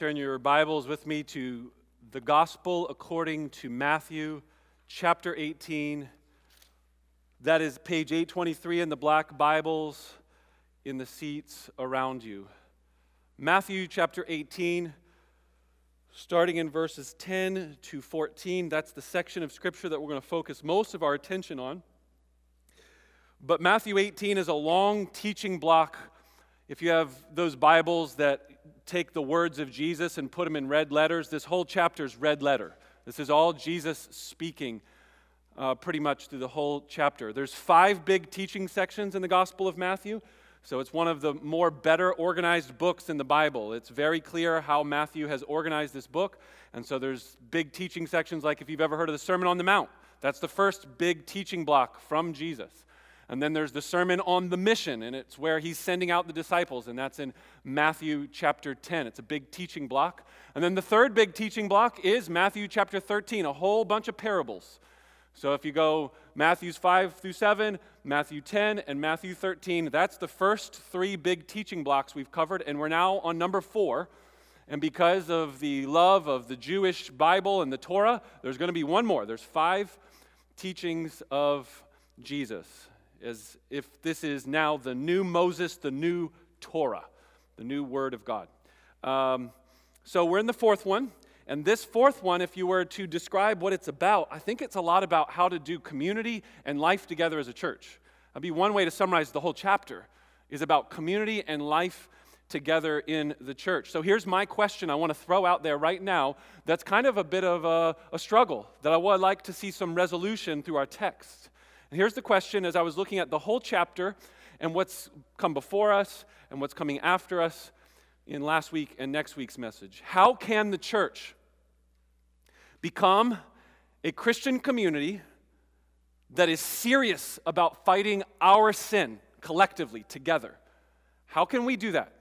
Turn your Bibles with me to the Gospel according to Matthew chapter 18. That is page 823 in the black Bibles in the seats around you. Matthew chapter 18, starting in verses 10 to 14. That's the section of Scripture that we're going to focus most of our attention on. But Matthew 18 is a long teaching block. If you have those Bibles that take the words of Jesus and put them in red letters. This whole chapter is red letter. This is all Jesus speaking uh, pretty much through the whole chapter. There's five big teaching sections in the Gospel of Matthew. So it's one of the more better organized books in the Bible. It's very clear how Matthew has organized this book. And so there's big teaching sections like if you've ever heard of the Sermon on the Mount. That's the first big teaching block from Jesus. And then there's the Sermon on the Mission, and it's where he's sending out the disciples, and that's in Matthew chapter 10. It's a big teaching block. And then the third big teaching block is Matthew chapter 13, a whole bunch of parables. So if you go Matthews 5 through 7, Matthew 10, and Matthew 13, that's the first three big teaching blocks we've covered, and we're now on number four. And because of the love of the Jewish Bible and the Torah, there's going to be one more. There's five teachings of Jesus as if this is now the new Moses, the new Torah, the new Word of God. Um, so we're in the fourth one. And this fourth one, if you were to describe what it's about, I think it's a lot about how to do community and life together as a church. That'd be one way to summarize the whole chapter, is about community and life together in the church. So here's my question I want to throw out there right now that's kind of a bit of a, a struggle that I would like to see some resolution through our text. And here's the question as I was looking at the whole chapter and what's come before us and what's coming after us in last week and next week's message. How can the church become a Christian community that is serious about fighting our sin collectively together? How can we do that?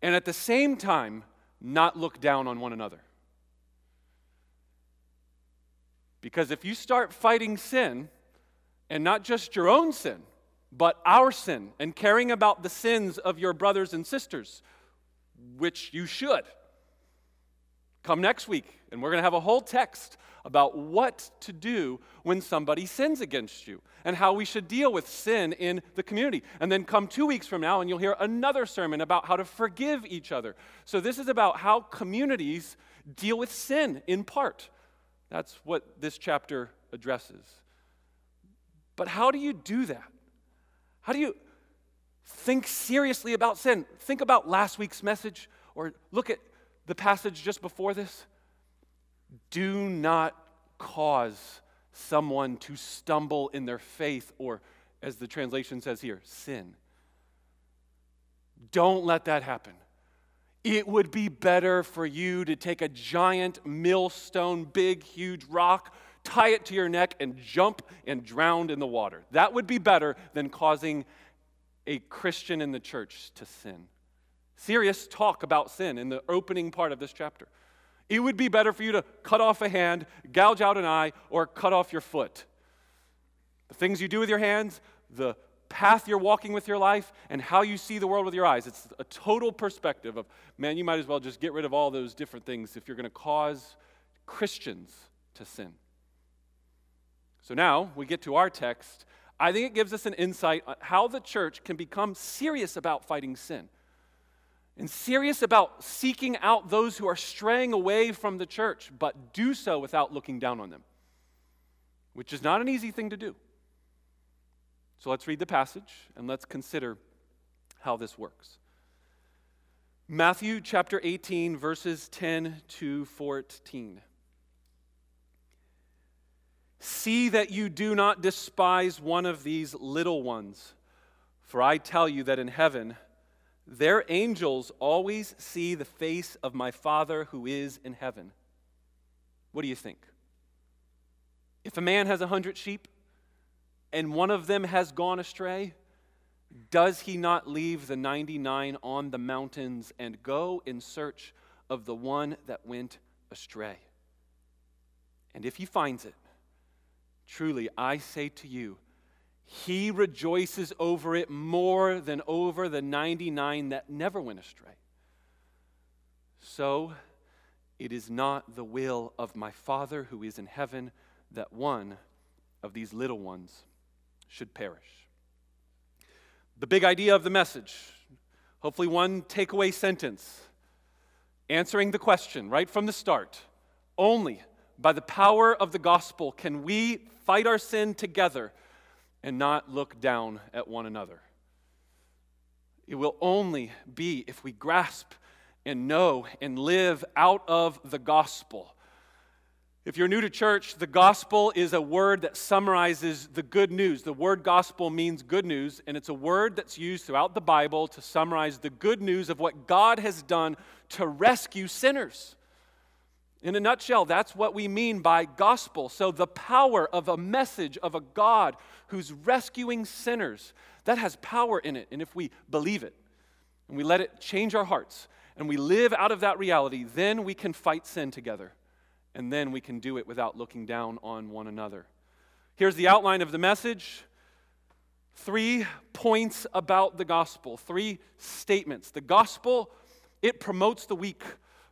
And at the same time, not look down on one another. Because if you start fighting sin, and not just your own sin, but our sin, and caring about the sins of your brothers and sisters, which you should, come next week, and we're going to have a whole text about what to do when somebody sins against you and how we should deal with sin in the community. And then come two weeks from now, and you'll hear another sermon about how to forgive each other. So, this is about how communities deal with sin in part. That's what this chapter addresses. But how do you do that? How do you think seriously about sin? Think about last week's message or look at the passage just before this. Do not cause someone to stumble in their faith or, as the translation says here, sin. Don't let that happen. It would be better for you to take a giant millstone, big, huge rock, tie it to your neck, and jump and drown in the water. That would be better than causing a Christian in the church to sin. Serious talk about sin in the opening part of this chapter. It would be better for you to cut off a hand, gouge out an eye, or cut off your foot. The things you do with your hands, the path you're walking with your life and how you see the world with your eyes. It's a total perspective of, man, you might as well just get rid of all those different things if you're going to cause Christians to sin. So now we get to our text. I think it gives us an insight on how the church can become serious about fighting sin and serious about seeking out those who are straying away from the church, but do so without looking down on them, which is not an easy thing to do. So let's read the passage and let's consider how this works. Matthew chapter 18, verses 10 to 14. See that you do not despise one of these little ones, for I tell you that in heaven, their angels always see the face of my Father who is in heaven. What do you think? If a man has a hundred sheep and one of them has gone astray, does he not leave the 99 on the mountains and go in search of the one that went astray? And if he finds it, truly I say to you, he rejoices over it more than over the 99 that never went astray. So it is not the will of my Father who is in heaven that one of these little ones should perish. The big idea of the message, hopefully, one takeaway sentence, answering the question right from the start only by the power of the gospel can we fight our sin together and not look down at one another. It will only be if we grasp and know and live out of the gospel. If you're new to church, the gospel is a word that summarizes the good news. The word gospel means good news, and it's a word that's used throughout the Bible to summarize the good news of what God has done to rescue sinners. In a nutshell, that's what we mean by gospel. So, the power of a message of a God who's rescuing sinners, that has power in it. And if we believe it and we let it change our hearts and we live out of that reality, then we can fight sin together. And then we can do it without looking down on one another. Here's the outline of the message three points about the gospel, three statements. The gospel, it promotes the weak.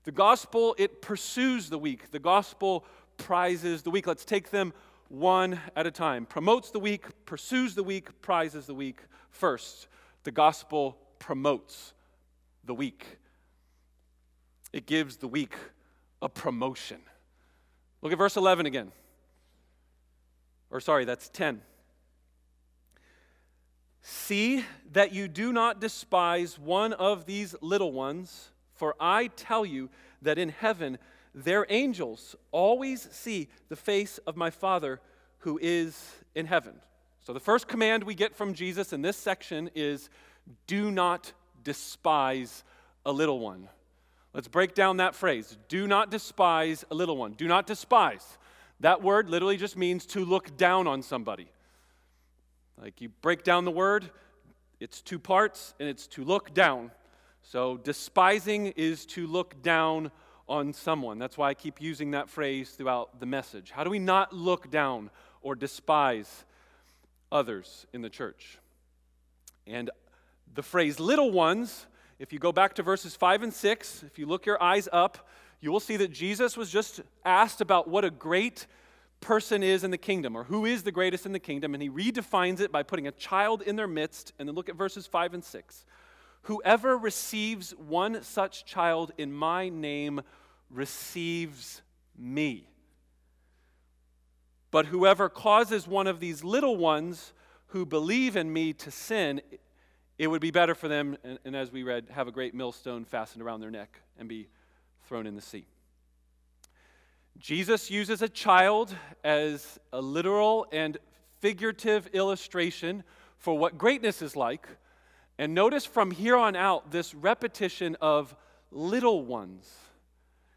The gospel, it pursues the weak. The gospel prizes the weak. Let's take them one at a time. Promotes the weak, pursues the weak, prizes the weak. First, the gospel promotes the weak, it gives the weak a promotion. Look at verse 11 again. Or, sorry, that's 10. See that you do not despise one of these little ones. For I tell you that in heaven their angels always see the face of my Father who is in heaven. So, the first command we get from Jesus in this section is do not despise a little one. Let's break down that phrase. Do not despise a little one. Do not despise. That word literally just means to look down on somebody. Like you break down the word, it's two parts, and it's to look down. So, despising is to look down on someone. That's why I keep using that phrase throughout the message. How do we not look down or despise others in the church? And the phrase little ones, if you go back to verses 5 and 6, if you look your eyes up, you will see that Jesus was just asked about what a great person is in the kingdom or who is the greatest in the kingdom, and he redefines it by putting a child in their midst. And then look at verses 5 and 6. Whoever receives one such child in my name receives me. But whoever causes one of these little ones who believe in me to sin, it would be better for them, and, and, as we read, have a great millstone fastened around their neck and be thrown in the sea. Jesus uses a child as a literal and figurative illustration for what greatness is like and notice from here on out this repetition of little ones.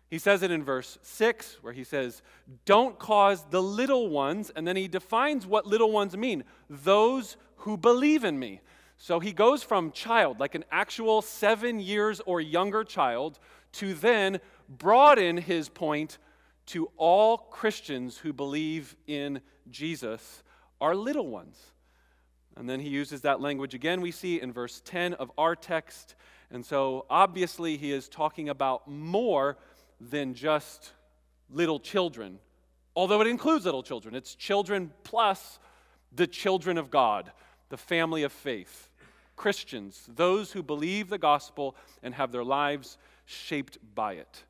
He says it in verse 6, where he says, Don't cause the little ones, and then he defines what little ones mean those who believe in me. So he goes from child, like an actual seven years or younger child, to then broaden his point to all Christians who believe in Jesus are little ones. And then he uses that language again, we see in verse 10 of our text. And so obviously he is talking about more than just little children, although it includes little children. It's children plus the children of God, the family of faith, Christians, those who believe the gospel and have their lives shaped by it.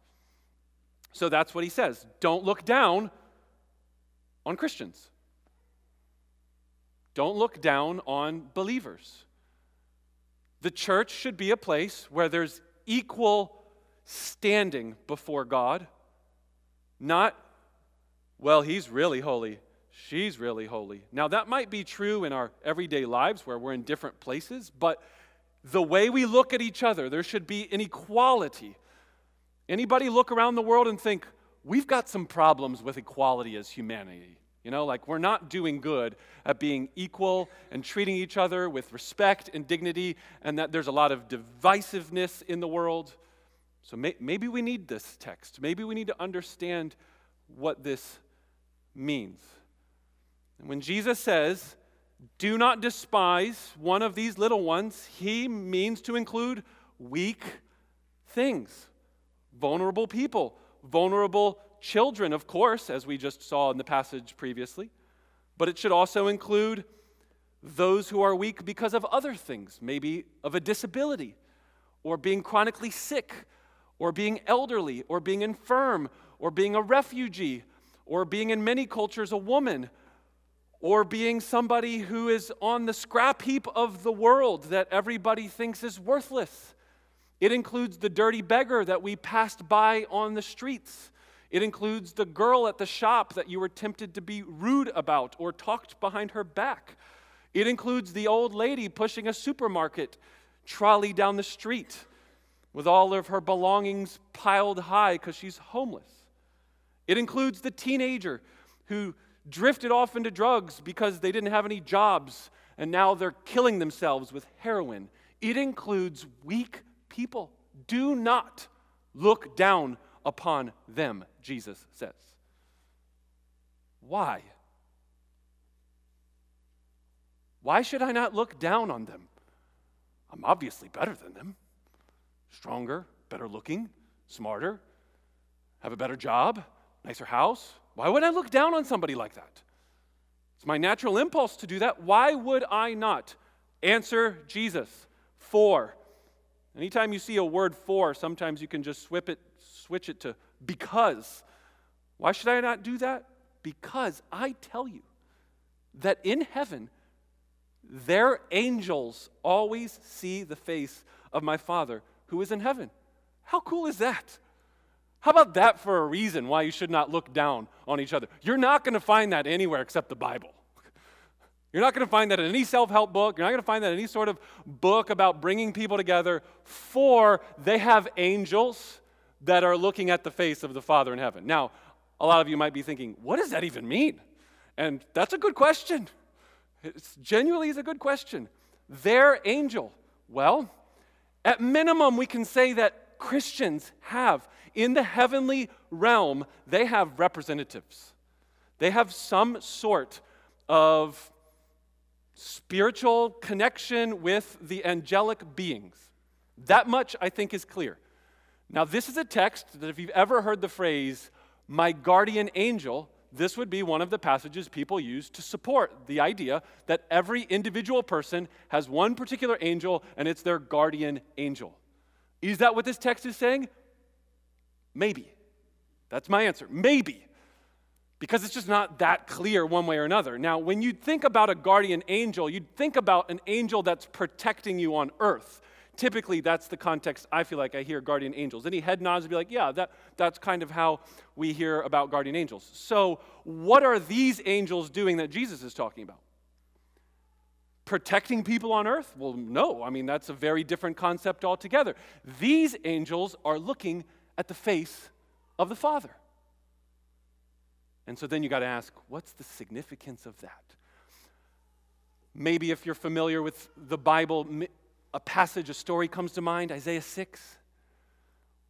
So that's what he says. Don't look down on Christians. Don't look down on believers. The church should be a place where there's equal standing before God, not, well, he's really holy, she's really holy. Now, that might be true in our everyday lives where we're in different places, but the way we look at each other, there should be an equality. Anybody look around the world and think, we've got some problems with equality as humanity? You know, like we're not doing good at being equal and treating each other with respect and dignity, and that there's a lot of divisiveness in the world. So may, maybe we need this text. Maybe we need to understand what this means. When Jesus says, do not despise one of these little ones, he means to include weak things, vulnerable people, vulnerable children, of course, as we just saw in the passage previously, but it should also include those who are weak because of other things, maybe of a disability, or being chronically sick, or being elderly, or being infirm, or being a refugee, or being in many cultures a woman, or being somebody who is on the scrap heap of the world that everybody thinks is worthless. It includes the dirty beggar that we passed by on the streets. It includes the girl at the shop that you were tempted to be rude about or talked behind her back. It includes the old lady pushing a supermarket trolley down the street with all of her belongings piled high because she's homeless. It includes the teenager who drifted off into drugs because they didn't have any jobs and now they're killing themselves with heroin. It includes weak people. Do not look down upon them, Jesus says. Why? Why should I not look down on them? I'm obviously better than them. Stronger, better looking, smarter, have a better job, nicer house. Why would I look down on somebody like that? It's my natural impulse to do that. Why would I not? Answer Jesus. For. Anytime you see a word for, sometimes you can just swip it, switch it to because. Why should I not do that? Because I tell you that in heaven, their angels always see the face of my Father who is in heaven. How cool is that? How about that for a reason why you should not look down on each other? You're not going to find that anywhere except the Bible. You're not going to find that in any self help book. You're not going to find that in any sort of book about bringing people together, for they have angels that are looking at the face of the Father in heaven. Now, a lot of you might be thinking, what does that even mean? And that's a good question. Genuinely is a good question. Their angel. Well, at minimum, we can say that Christians have in the heavenly realm, they have representatives. They have some sort of spiritual connection with the angelic beings. That much I think is clear. Now, this is a text that if you've ever heard the phrase, my guardian angel, this would be one of the passages people use to support the idea that every individual person has one particular angel and it's their guardian angel. Is that what this text is saying? Maybe. That's my answer. Maybe. Because it's just not that clear one way or another. Now, when you think about a guardian angel, you'd think about an angel that's protecting you on earth. Typically, that's the context I feel like I hear guardian angels. Any head nods would be like, yeah, that, that's kind of how we hear about guardian angels. So, what are these angels doing that Jesus is talking about? Protecting people on earth? Well, no. I mean, that's a very different concept altogether. These angels are looking at the face of the Father. And so then you got to ask, what's the significance of that? Maybe if you're familiar with the Bible, a passage, a story comes to mind, Isaiah 6,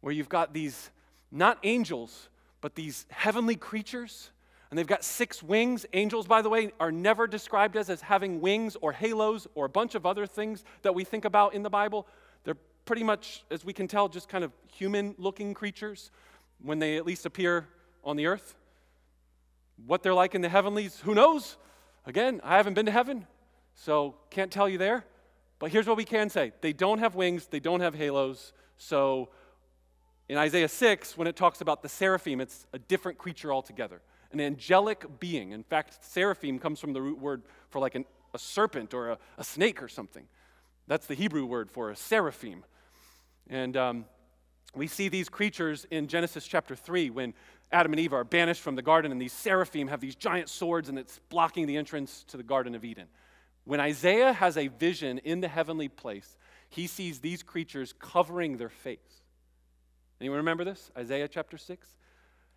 where you've got these not angels, but these heavenly creatures, and they've got six wings. Angels, by the way, are never described as, as having wings or halos or a bunch of other things that we think about in the Bible. They're pretty much, as we can tell, just kind of human looking creatures when they at least appear on the earth. What they're like in the heavenlies, who knows? Again, I haven't been to heaven, so can't tell you there. But here's what we can say they don't have wings, they don't have halos. So in Isaiah 6, when it talks about the seraphim, it's a different creature altogether, an angelic being. In fact, seraphim comes from the root word for like an, a serpent or a, a, snake or something. That's the Hebrew word for a seraphim. And um, we see these creatures in Genesis chapter 3 when Adam and Eve are banished from the garden, and these seraphim have these giant swords, and it's blocking the entrance to the Garden of Eden. When Isaiah has a vision in the heavenly place, he sees these creatures covering their face. Anyone remember this? Isaiah chapter 6?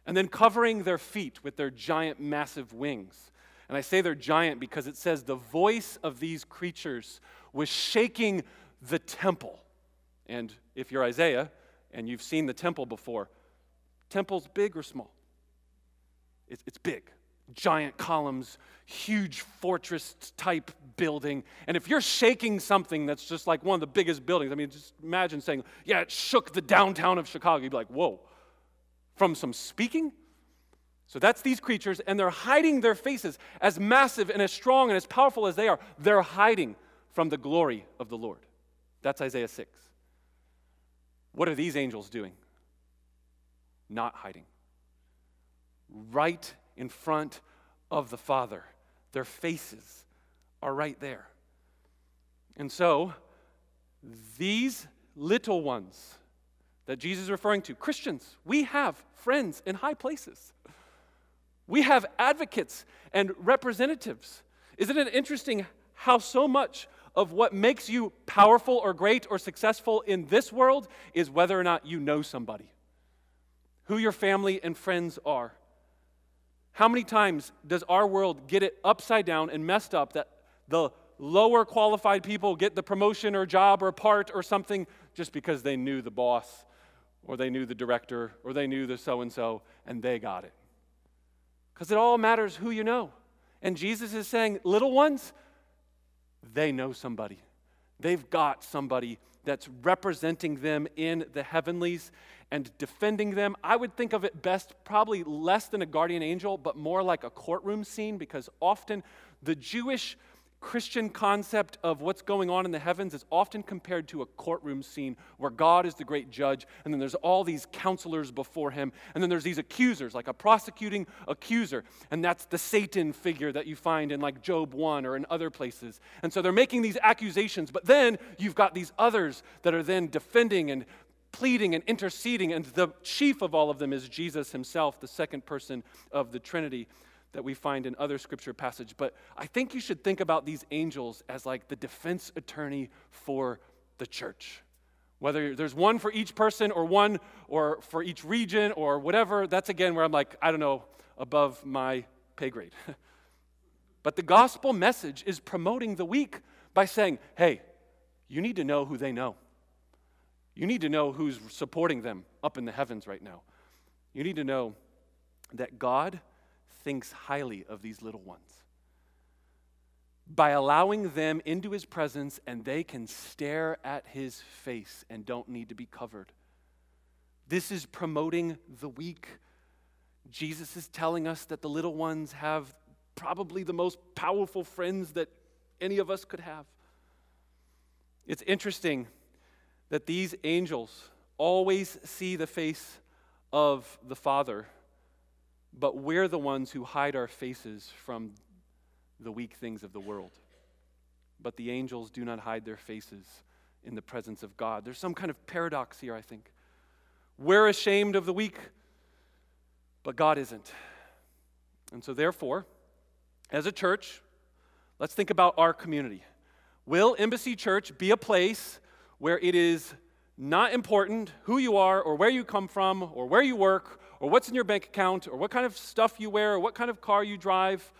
And then covering their feet with their giant, massive wings. And I say they're giant because it says the voice of these creatures was shaking the temple. And if you're Isaiah and you've seen the temple before, temple's big or small? It's, it's big. giant columns, huge fortress type building. And if you're shaking something that's just like one of the biggest buildings, I mean, just imagine saying, yeah, it shook the downtown of Chicago. You'd be like, whoa, from some speaking? So that's these creatures, and they're hiding their faces. As massive and as strong and as powerful as they are, they're hiding from the glory of the Lord. That's Isaiah 6. What are these angels doing? Not hiding. Right in front of the Father. Their faces are right there. And so, these little ones that Jesus is referring to, Christians, we have friends in high places. We have advocates and representatives. Isn't it interesting how so much of what makes you powerful or great or successful in this world is whether or not you know somebody, who your family and friends are? How many times does our world get it upside down and messed up that the lower qualified people get the promotion or job or part or something just because they knew the boss or they knew the director or they knew the so and so and they got it? Because it all matters who you know. And Jesus is saying, little ones, they know somebody. They've got somebody that's representing them in the heavenlies and defending them. I would think of it best probably less than a guardian angel, but more like a courtroom scene because often the Jewish Christian concept of what's going on in the heavens is often compared to a courtroom scene where God is the great judge, and then there's all these counselors before him, and then there's these accusers, like a prosecuting accuser, and that's the Satan figure that you find in like Job 1 or in other places. And so they're making these accusations, but then you've got these others that are then defending and pleading and interceding, and the chief of all of them is Jesus himself, the second person of the Trinity that we find in other scripture passage. But I think you should think about these angels as like the defense attorney for the church. Whether there's one for each person or one or for each region or whatever, that's again where I'm like, I don't know, above my pay grade. but the gospel message is promoting the weak by saying, hey, you need to know who they know. You need to know who's supporting them up in the heavens right now. You need to know that God thinks highly of these little ones. By allowing them into his presence and they can stare at his face and don't need to be covered. This is promoting the weak. Jesus is telling us that the little ones have probably the most powerful friends that any of us could have. It's interesting that these angels always see the face of the Father but we're the ones who hide our faces from the weak things of the world. But the angels do not hide their faces in the presence of God. There's some kind of paradox here, I think. We're ashamed of the weak, but God isn't. And so, therefore, as a church, let's think about our community. Will Embassy Church be a place where it is not important who you are or where you come from or where you work or what's in your bank account or what kind of stuff you wear or what kind of car you drive.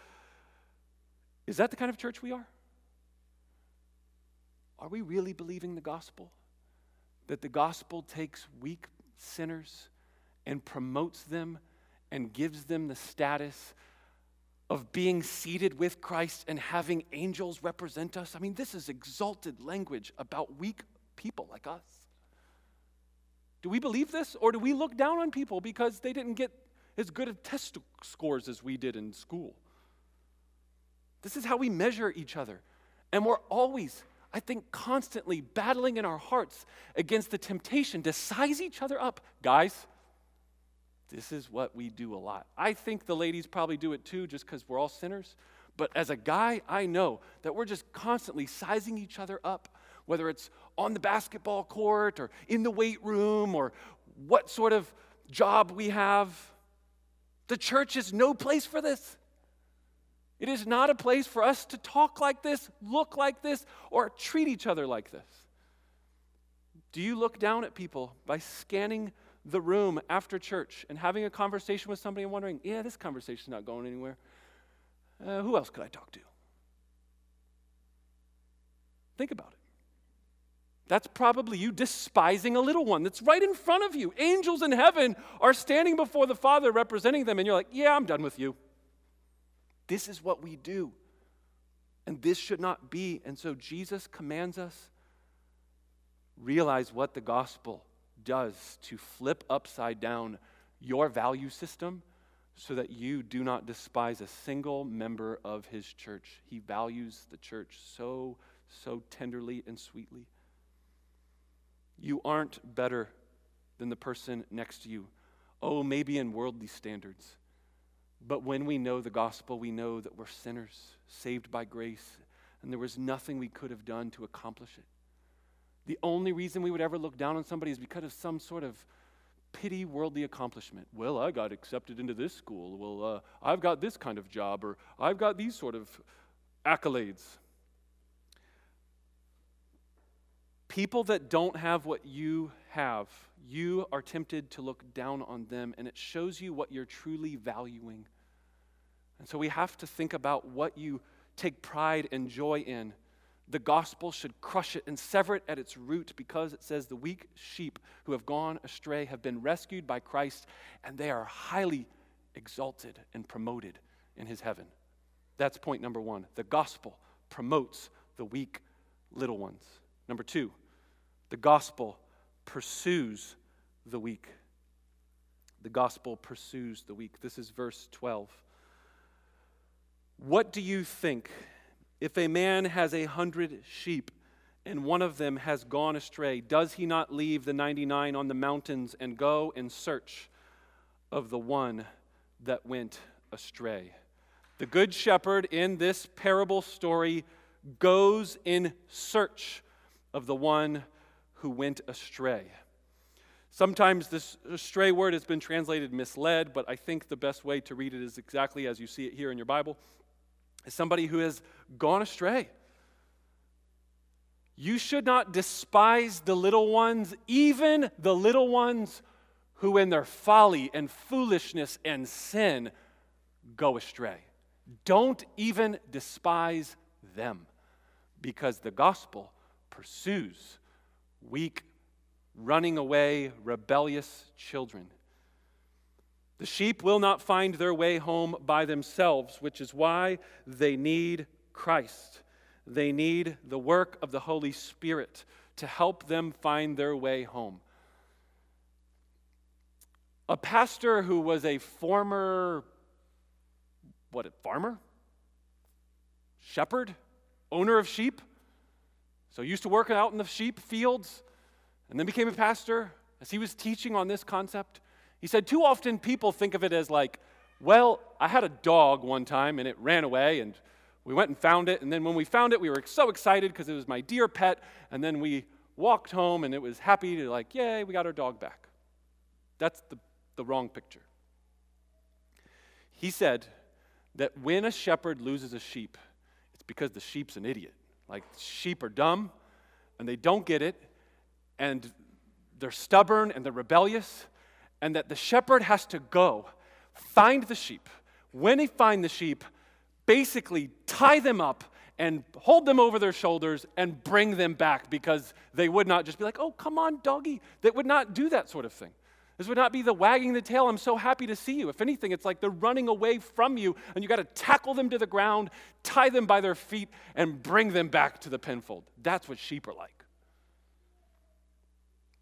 Is that the kind of church we are? Are we really believing the gospel? That the gospel takes weak sinners and promotes them and gives them the status of being seated with Christ and having angels represent us? I mean, this is exalted language about weak people like us. Do we believe this? Or do we look down on people because they didn't get as good of test scores as we did in school? This is how we measure each other. And we're always, I think, constantly battling in our hearts against the temptation to size each other up. Guys, this is what we do a lot. I think the ladies probably do it too, just because we're all sinners. But as a guy, I know that we're just constantly sizing each other up whether it's on the basketball court or in the weight room or what sort of job we have. The church is no place for this. It is not a place for us to talk like this, look like this, or treat each other like this. Do you look down at people by scanning the room after church and having a conversation with somebody and wondering, yeah, this conversation's not going anywhere? Uh, who else could I talk to? Think about it. That's probably you despising a little one that's right in front of you. Angels in heaven are standing before the Father representing them, and you're like, yeah, I'm done with you. This is what we do. And this should not be. And so Jesus commands us realize what the gospel does to flip upside down your value system so that you do not despise a single member of his church. He values the church so, so tenderly and sweetly. You aren't better than the person next to you. Oh, maybe in worldly standards. But when we know the gospel, we know that we're sinners, saved by grace, and there was nothing we could have done to accomplish it. The only reason we would ever look down on somebody is because of some sort of pity worldly accomplishment. Well, I got accepted into this school. Well, uh, I've got this kind of job, or I've got these sort of accolades. People that don't have what you have, you are tempted to look down on them, and it shows you what you're truly valuing. And so we have to think about what you take pride and joy in. The gospel should crush it and sever it at its root because it says the weak sheep who have gone astray have been rescued by Christ and they are highly exalted and promoted in his heaven. That's point number one. The gospel promotes the weak little ones. Number two, the gospel pursues the weak. The gospel pursues the weak. This is verse 12. What do you think if a man has a hundred sheep and one of them has gone astray? Does he not leave the 99 on the mountains and go in search of the one that went astray? The good shepherd in this parable story goes in search of the one who went astray. Sometimes this stray word has been translated misled, but I think the best way to read it is exactly as you see it here in your Bible is somebody who has gone astray. You should not despise the little ones, even the little ones who, in their folly and foolishness and sin, go astray. Don't even despise them because the gospel pursues weak, running away, rebellious children. The sheep will not find their way home by themselves, which is why they need Christ. They need the work of the Holy Spirit to help them find their way home. A pastor who was a former, what, farmer? Shepherd? Owner of sheep? So used to working out in the sheep fields and then became a pastor as he was teaching on this concept. He said, Too often people think of it as like, well, I had a dog one time and it ran away and we went and found it. And then when we found it, we were so excited because it was my dear pet. And then we walked home and it was happy to, like, yay, we got our dog back. That's the, the wrong picture. He said that when a shepherd loses a sheep, it's because the sheep's an idiot. Like, sheep are dumb and they don't get it and they're stubborn and they're rebellious and that the shepherd has to go find the sheep. When he find the sheep, basically tie them up and hold them over their shoulders and bring them back because they would not just be like, oh, come on, doggy. They would not do that sort of thing. This would not be the wagging the tail, I'm so happy to see you. If anything, it's like they're running away from you, and you got to tackle them to the ground, tie them by their feet, and bring them back to the penfold. That's what sheep are like.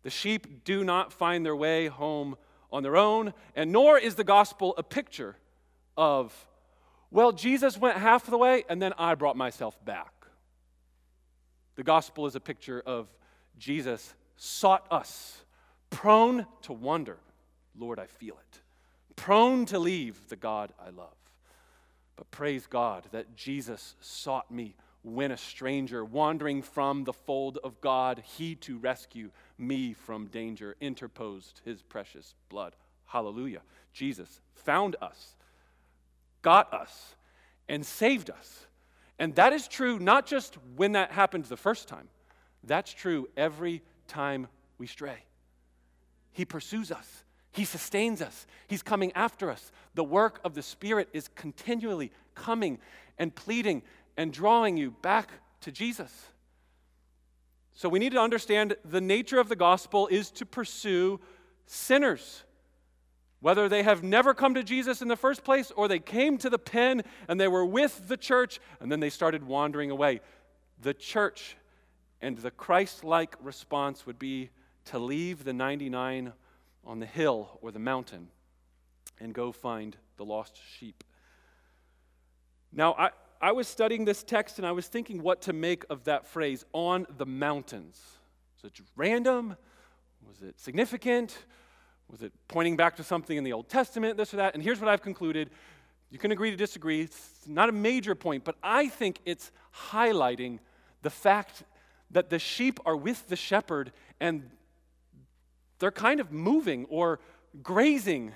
The sheep do not find their way home on their own, and nor is the gospel a picture of, well, Jesus went half the way and then I brought myself back. The gospel is a picture of Jesus sought us, prone to wonder, Lord, I feel it, prone to leave the God I love. But praise God that Jesus sought me when a stranger, wandering from the fold of God, he to rescue me from danger, interposed his precious blood. Hallelujah. Jesus found us, got us, and saved us. And that is true not just when that happened the first time, that's true every time we stray. He pursues us. He sustains us. He's coming after us. The work of the Spirit is continually coming and pleading and drawing you back to Jesus. So we need to understand the nature of the gospel is to pursue sinners, Whether they have never come to Jesus in the first place or they came to the pen and they were with the church and then they started wandering away. The church and the Christ like response would be to leave the 99 on the hill or the mountain and go find the lost sheep. Now, I, I was studying this text and I was thinking what to make of that phrase, on the mountains. Was it random? Was it significant? Was it pointing back to something in the Old Testament, this or that? And here's what I've concluded. You can agree to disagree. It's not a major point, but I think it's highlighting the fact that the sheep are with the shepherd and they're kind of moving or grazing.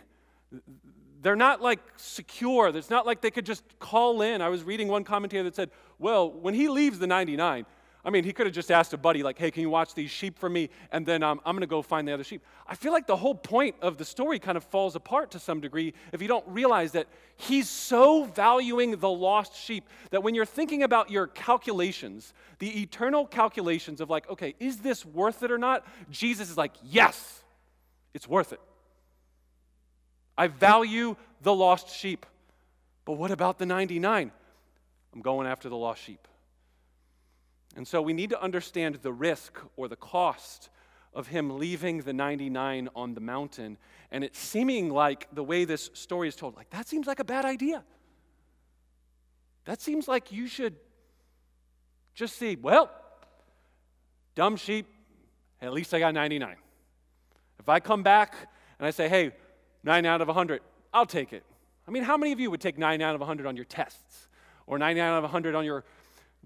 They're not like secure. It's not like they could just call in. I was reading one commentator that said, well, when he leaves the 99, I mean, he could have just asked a buddy, like, hey, can you watch these sheep for me? And then um, I'm going to go find the other sheep. I feel like the whole point of the story kind of falls apart to some degree if you don't realize that he's so valuing the lost sheep that when you're thinking about your calculations, the eternal calculations of, like, okay, is this worth it or not? Jesus is like, yes, it's worth it. I value the lost sheep. But what about the 99? I'm going after the lost sheep. And so we need to understand the risk or the cost of him leaving the 99 on the mountain. And it's seeming like the way this story is told, like, that seems like a bad idea. That seems like you should just see, well, dumb sheep, at least I got 99. If I come back and I say, hey, 9 out of 100, I'll take it. I mean, how many of you would take 9 out of 100 on your tests? Or nine out of 100 on your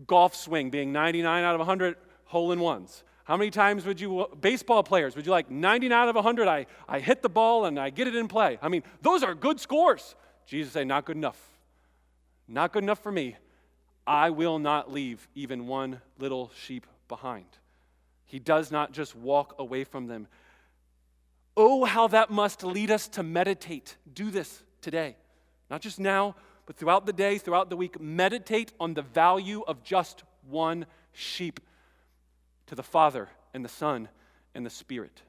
golf swing being 99 out of 100 hole in ones? How many times would you, baseball players, would you like 99 out of 100? I, I hit the ball and I get it in play. I mean, those are good scores. Jesus say, not good enough. Not good enough for me. I will not leave even one little sheep behind. He does not just walk away from them. Oh, how that must lead us to meditate. Do this today. Not just now, but throughout the day, throughout the week, meditate on the value of just one sheep to the Father and the Son and the Spirit.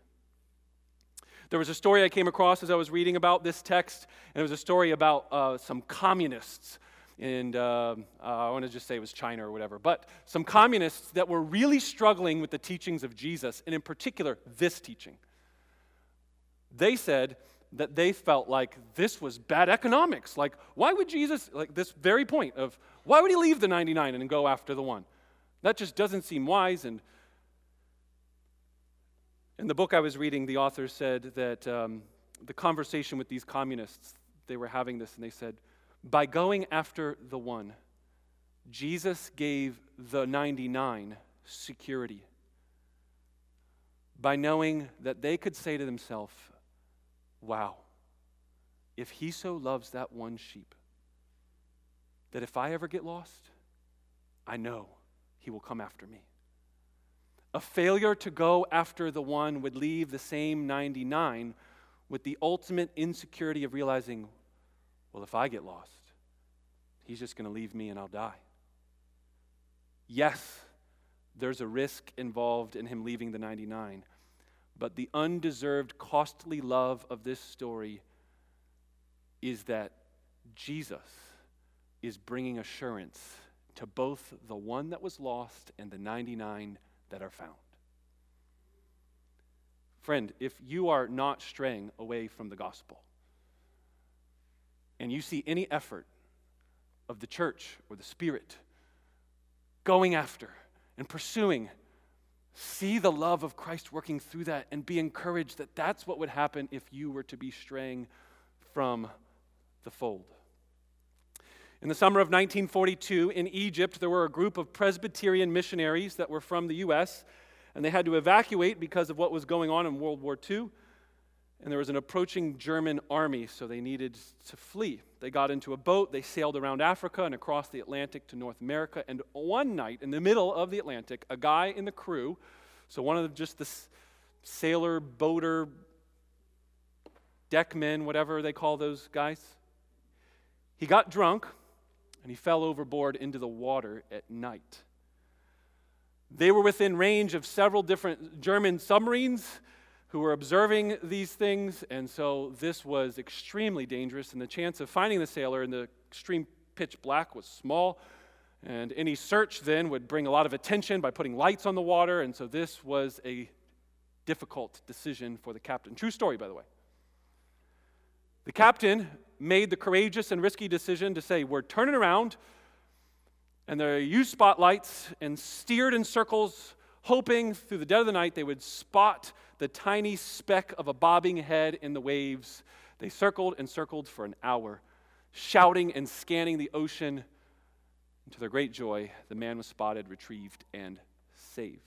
There was a story I came across as I was reading about this text, and it was a story about uh, some communists. And uh, uh, I want to just say it was China or whatever, but some communists that were really struggling with the teachings of Jesus, and in particular, this teaching. They said, that they felt like this was bad economics. Like, why would Jesus, like this very point of why would he leave the 99 and go after the one? That just doesn't seem wise. And in the book I was reading, the author said that um, the conversation with these communists, they were having this, and they said, by going after the one, Jesus gave the 99 security. By knowing that they could say to themselves, wow, if he so loves that one sheep, that if I ever get lost, I know he will come after me. A failure to go after the one would leave the same 99 with the ultimate insecurity of realizing, well, if I get lost, he's just going to leave me and I'll die. Yes, there's a risk involved in him leaving the 99, but the undeserved, costly love of this story is that Jesus is bringing assurance to both the one that was lost and the 99 that are found. Friend, if you are not straying away from the gospel and you see any effort of the church or the Spirit going after and pursuing See the love of Christ working through that and be encouraged that that's what would happen if you were to be straying from the fold. In the summer of 1942 in Egypt, there were a group of Presbyterian missionaries that were from the U.S., and they had to evacuate because of what was going on in World War II. And there was an approaching German army, so they needed to flee. They got into a boat, they sailed around Africa and across the Atlantic to North America. And one night, in the middle of the Atlantic, a guy in the crew, so one of the, just the sailor, boater, deckmen, whatever they call those guys, he got drunk and he fell overboard into the water at night. They were within range of several different German submarines who were observing these things, and so this was extremely dangerous, and the chance of finding the sailor in the extreme pitch black was small. And any search then would bring a lot of attention by putting lights on the water, and so this was a difficult decision for the captain. True story, by the way. The captain made the courageous and risky decision to say, We're turning around, and they used spotlights and steered in circles, hoping through the dead of the night they would spot the tiny speck of a bobbing head in the waves. They circled and circled for an hour, shouting and scanning the ocean. And to their great joy, the man was spotted, retrieved, and saved.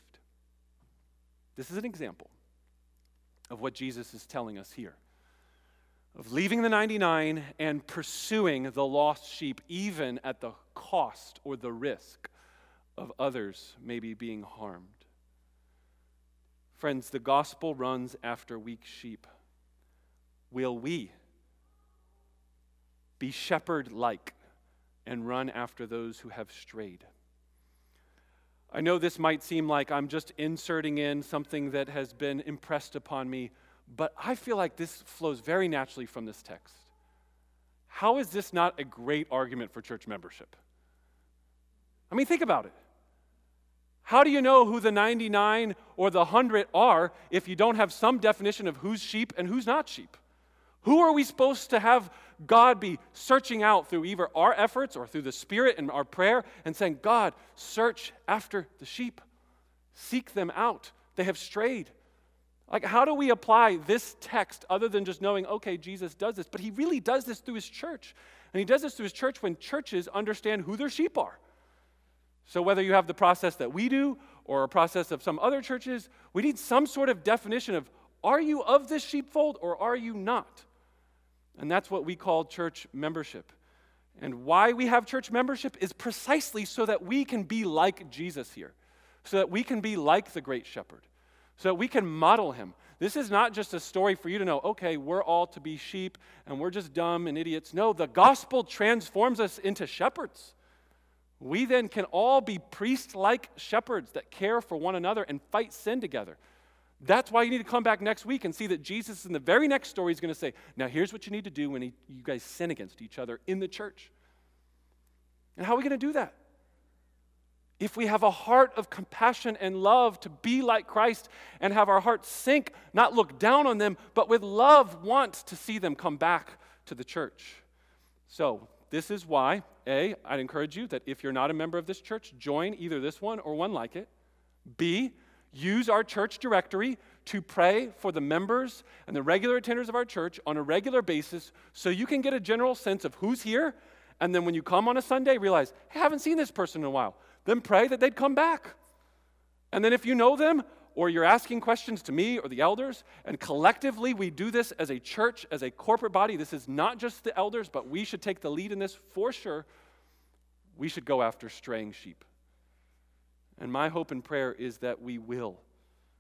This is an example of what Jesus is telling us here of leaving the 99 and pursuing the lost sheep, even at the cost or the risk of others maybe being harmed. Friends, the gospel runs after weak sheep. Will we be shepherd like and run after those who have strayed? I know this might seem like I'm just inserting in something that has been impressed upon me, but I feel like this flows very naturally from this text. How is this not a great argument for church membership? I mean, think about it. How do you know who the 99 or the 100 are if you don't have some definition of who's sheep and who's not sheep? Who are we supposed to have God be searching out through either our efforts or through the Spirit and our prayer and saying, God, search after the sheep, seek them out. They have strayed. Like, how do we apply this text other than just knowing, okay, Jesus does this? But he really does this through his church. And he does this through his church when churches understand who their sheep are. So, whether you have the process that we do or a process of some other churches, we need some sort of definition of are you of this sheepfold or are you not? And that's what we call church membership. And why we have church membership is precisely so that we can be like Jesus here, so that we can be like the great shepherd, so that we can model him. This is not just a story for you to know, okay, we're all to be sheep and we're just dumb and idiots. No, the gospel transforms us into shepherds. We then can all be priest like shepherds that care for one another and fight sin together. That's why you need to come back next week and see that Jesus, in the very next story, is going to say, Now, here's what you need to do when he, you guys sin against each other in the church. And how are we going to do that? If we have a heart of compassion and love to be like Christ and have our hearts sink, not look down on them, but with love want to see them come back to the church. So, this is why, A, I'd encourage you that if you're not a member of this church, join either this one or one like it. B, use our church directory to pray for the members and the regular attenders of our church on a regular basis so you can get a general sense of who's here. And then when you come on a Sunday, realize, hey, I haven't seen this person in a while. Then pray that they'd come back. And then if you know them, or you're asking questions to me or the elders, and collectively we do this as a church, as a corporate body. This is not just the elders, but we should take the lead in this for sure. We should go after straying sheep. And my hope and prayer is that we will,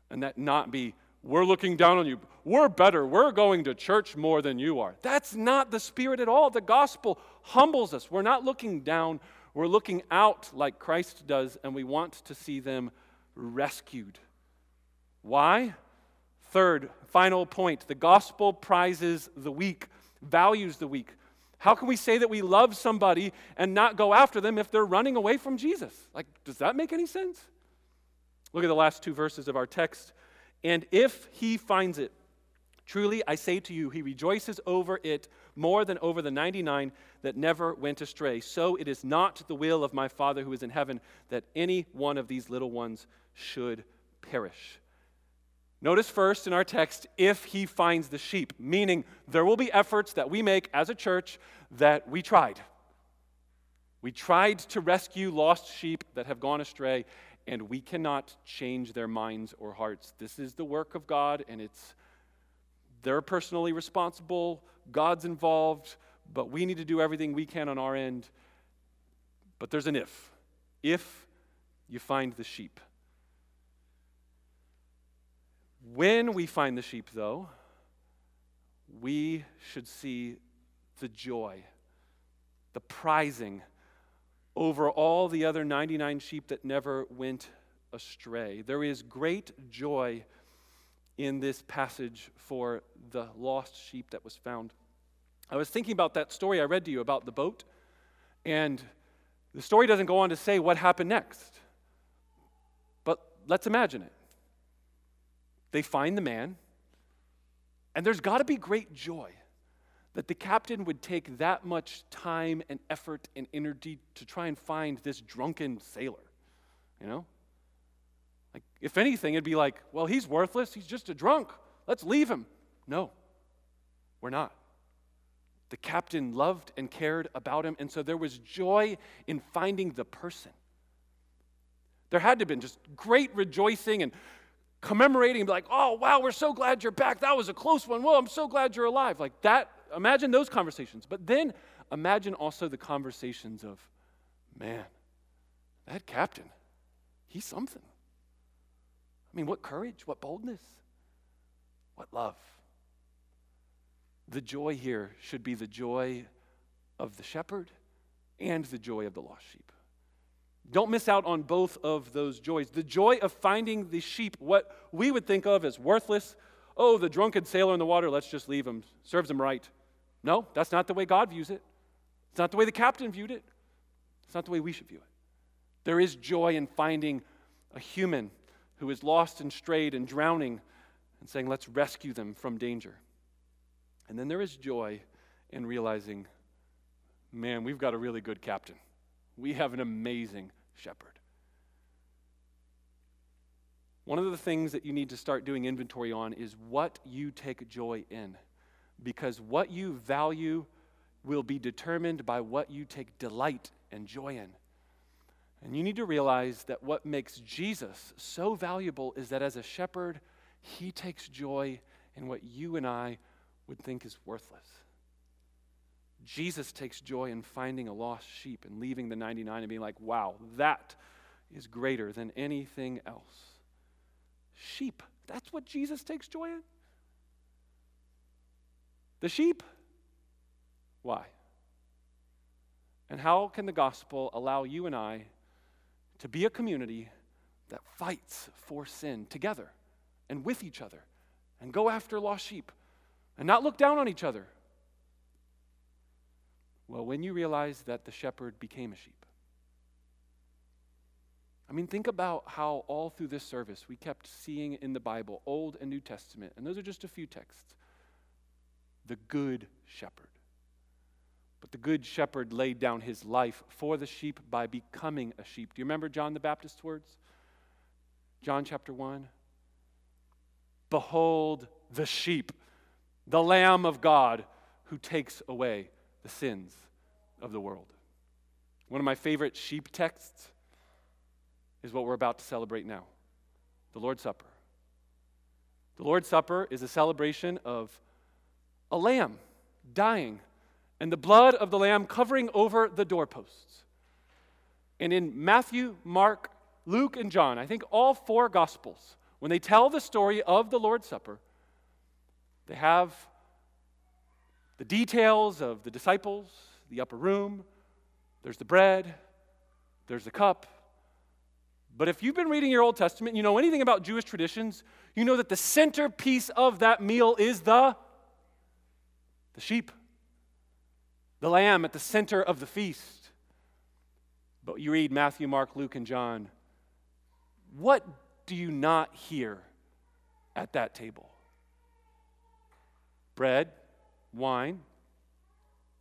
and that not be, we're looking down on you. We're better. We're going to church more than you are. That's not the spirit at all. The gospel humbles us. We're not looking down, we're looking out like Christ does, and we want to see them rescued. Why? Third, final point the gospel prizes the weak, values the weak. How can we say that we love somebody and not go after them if they're running away from Jesus? Like, does that make any sense? Look at the last two verses of our text. And if he finds it, truly I say to you, he rejoices over it more than over the 99 that never went astray. So it is not the will of my Father who is in heaven that any one of these little ones should perish. Notice first in our text, if he finds the sheep, meaning there will be efforts that we make as a church that we tried. We tried to rescue lost sheep that have gone astray, and we cannot change their minds or hearts. This is the work of God, and it's they're personally responsible, God's involved, but we need to do everything we can on our end. But there's an if. If you find the sheep. When we find the sheep, though, we should see the joy, the prizing over all the other 99 sheep that never went astray. There is great joy in this passage for the lost sheep that was found. I was thinking about that story I read to you about the boat, and the story doesn't go on to say what happened next. But let's imagine it. They find the man, and there's got to be great joy that the captain would take that much time and effort and energy to try and find this drunken sailor. You know? Like, if anything, it'd be like, well, he's worthless. He's just a drunk. Let's leave him. No, we're not. The captain loved and cared about him, and so there was joy in finding the person. There had to have been just great rejoicing and commemorating, like, oh, wow, we're so glad you're back. That was a close one. Well, I'm so glad you're alive. Like that, imagine those conversations. But then imagine also the conversations of, man, that captain, he's something. I mean, what courage, what boldness, what love. The joy here should be the joy of the shepherd and the joy of the lost sheep. Don't miss out on both of those joys. The joy of finding the sheep, what we would think of as worthless. Oh, the drunken sailor in the water, let's just leave him. Serves him right. No, that's not the way God views it. It's not the way the captain viewed it. It's not the way we should view it. There is joy in finding a human who is lost and strayed and drowning and saying, let's rescue them from danger. And then there is joy in realizing, man, we've got a really good captain. We have an amazing shepherd. One of the things that you need to start doing inventory on is what you take joy in. Because what you value will be determined by what you take delight and joy in. And you need to realize that what makes Jesus so valuable is that as a shepherd, he takes joy in what you and I would think is worthless. Jesus takes joy in finding a lost sheep and leaving the 99 and being like, wow, that is greater than anything else. Sheep, that's what Jesus takes joy in? The sheep? Why? And how can the gospel allow you and I to be a community that fights for sin together and with each other and go after lost sheep and not look down on each other? Well, when you realize that the shepherd became a sheep. I mean, think about how all through this service we kept seeing in the Bible, Old and New Testament, and those are just a few texts, the Good Shepherd. But the Good Shepherd laid down his life for the sheep by becoming a sheep. Do you remember John the Baptist's words? John chapter 1. Behold the sheep, the Lamb of God who takes away the sins of the world. One of my favorite sheep texts is what we're about to celebrate now the Lord's Supper. The Lord's Supper is a celebration of a lamb dying and the blood of the lamb covering over the doorposts. And in Matthew, Mark, Luke, and John, I think all four Gospels, when they tell the story of the Lord's Supper, they have the details of the disciples, the upper room, there's the bread, there's the cup. But if you've been reading your Old Testament, you know anything about Jewish traditions, you know that the centerpiece of that meal is the the sheep. The lamb at the center of the feast. But you read Matthew, Mark, Luke, and John. What do you not hear at that table? Bread, wine,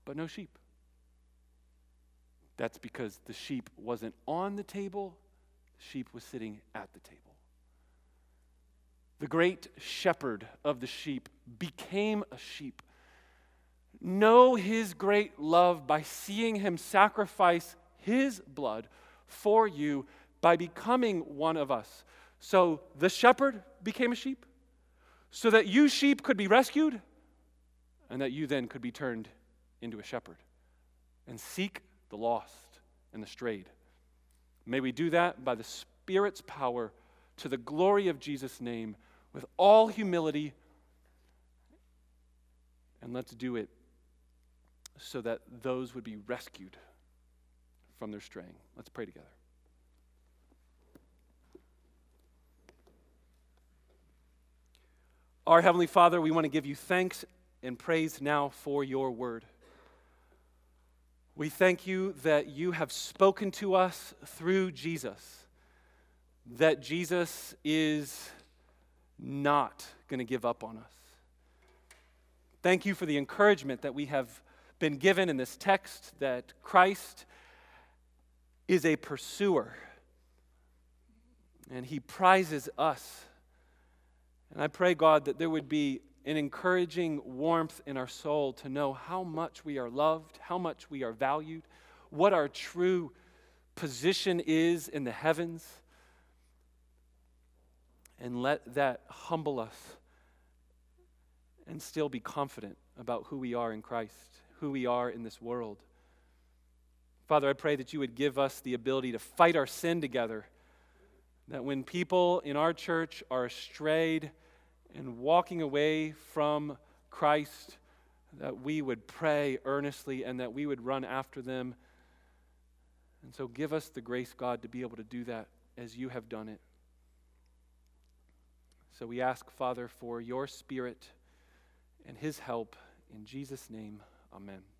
but no sheep. That's because the sheep wasn't on the table, the sheep was sitting at the table. The great shepherd of the sheep became a sheep. Know his great love by seeing him sacrifice his blood for you by becoming one of us. So the shepherd became a sheep so that you sheep could be rescued and that you then could be turned into a shepherd and seek the lost and the strayed. May we do that by the Spirit's power to the glory of Jesus' name with all humility. And let's do it so that those would be rescued from their straying. Let's pray together. Our Heavenly Father, we want to give you thanks and praise now for your word. We thank you that you have spoken to us through Jesus, that Jesus is not going to give up on us. Thank you for the encouragement that we have been given in this text that Christ is a pursuer and he prizes us and I pray, God, that there would be an encouraging warmth in our soul to know how much we are loved, how much we are valued, what our true position is in the heavens. And let that humble us and still be confident about who we are in Christ, who we are in this world. Father, I pray that you would give us the ability to fight our sin together. That when people in our church are strayed, and walking away from Christ, that we would pray earnestly and that we would run after them. And so give us the grace, God, to be able to do that as you have done it. So we ask, Father, for your Spirit and his help. In Jesus' name, amen.